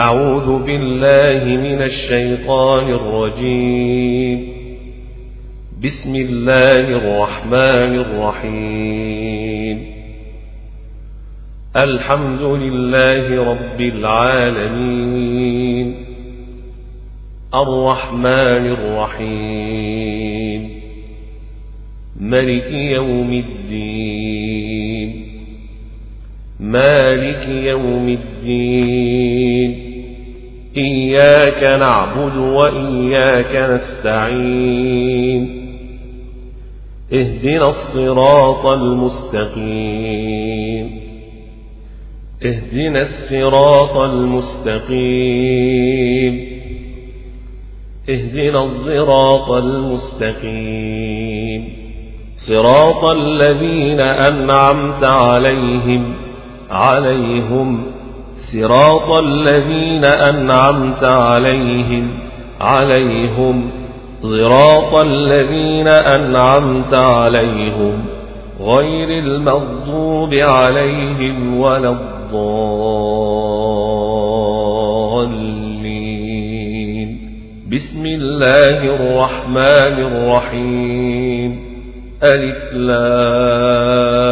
أعوذ بالله من الشيطان الرجيم. بسم الله الرحمن الرحيم. الحمد لله رب العالمين. الرحمن الرحيم. ملك يوم الدين. مالك يوم الدين. إياك نعبد وإياك نستعين. اهدنا الصراط المستقيم. اهدنا الصراط المستقيم. اهدنا الصراط المستقيم. صراط الذين أنعمت عليهم عليهم صراط الذين أنعمت عليهم عليهم صراط الذين أنعمت عليهم غير المغضوب عليهم ولا الضالين. بسم الله الرحمن الرحيم. ألف لام.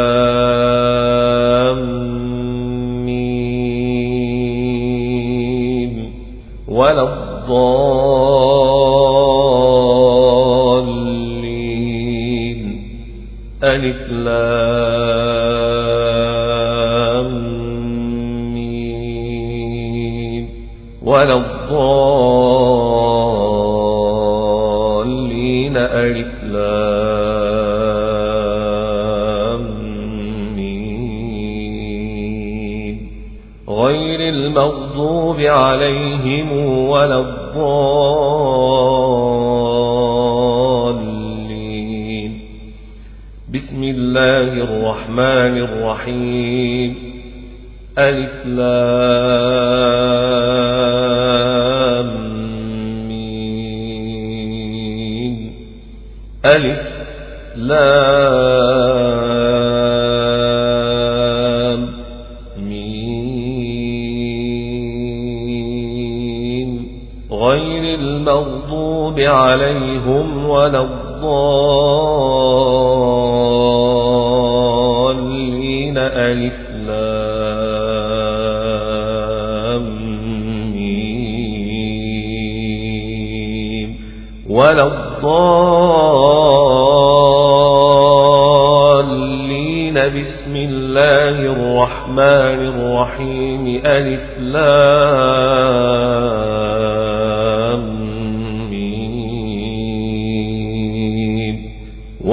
ولا الضالين. ألف لام ميم. ولا الضالين. ألف لام غير المغضوب عليهم ولا الضالين. بسم الله الرحمن الرحيم. ألف لام مين ألف لام غير المغضوب عليهم ولا الضالين. ألف ولا الضالين. بسم الله الرحمن الرحيم. ألف لام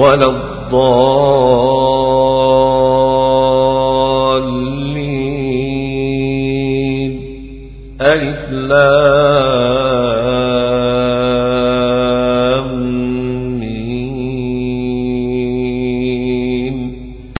ولا الضالين. ألف لام.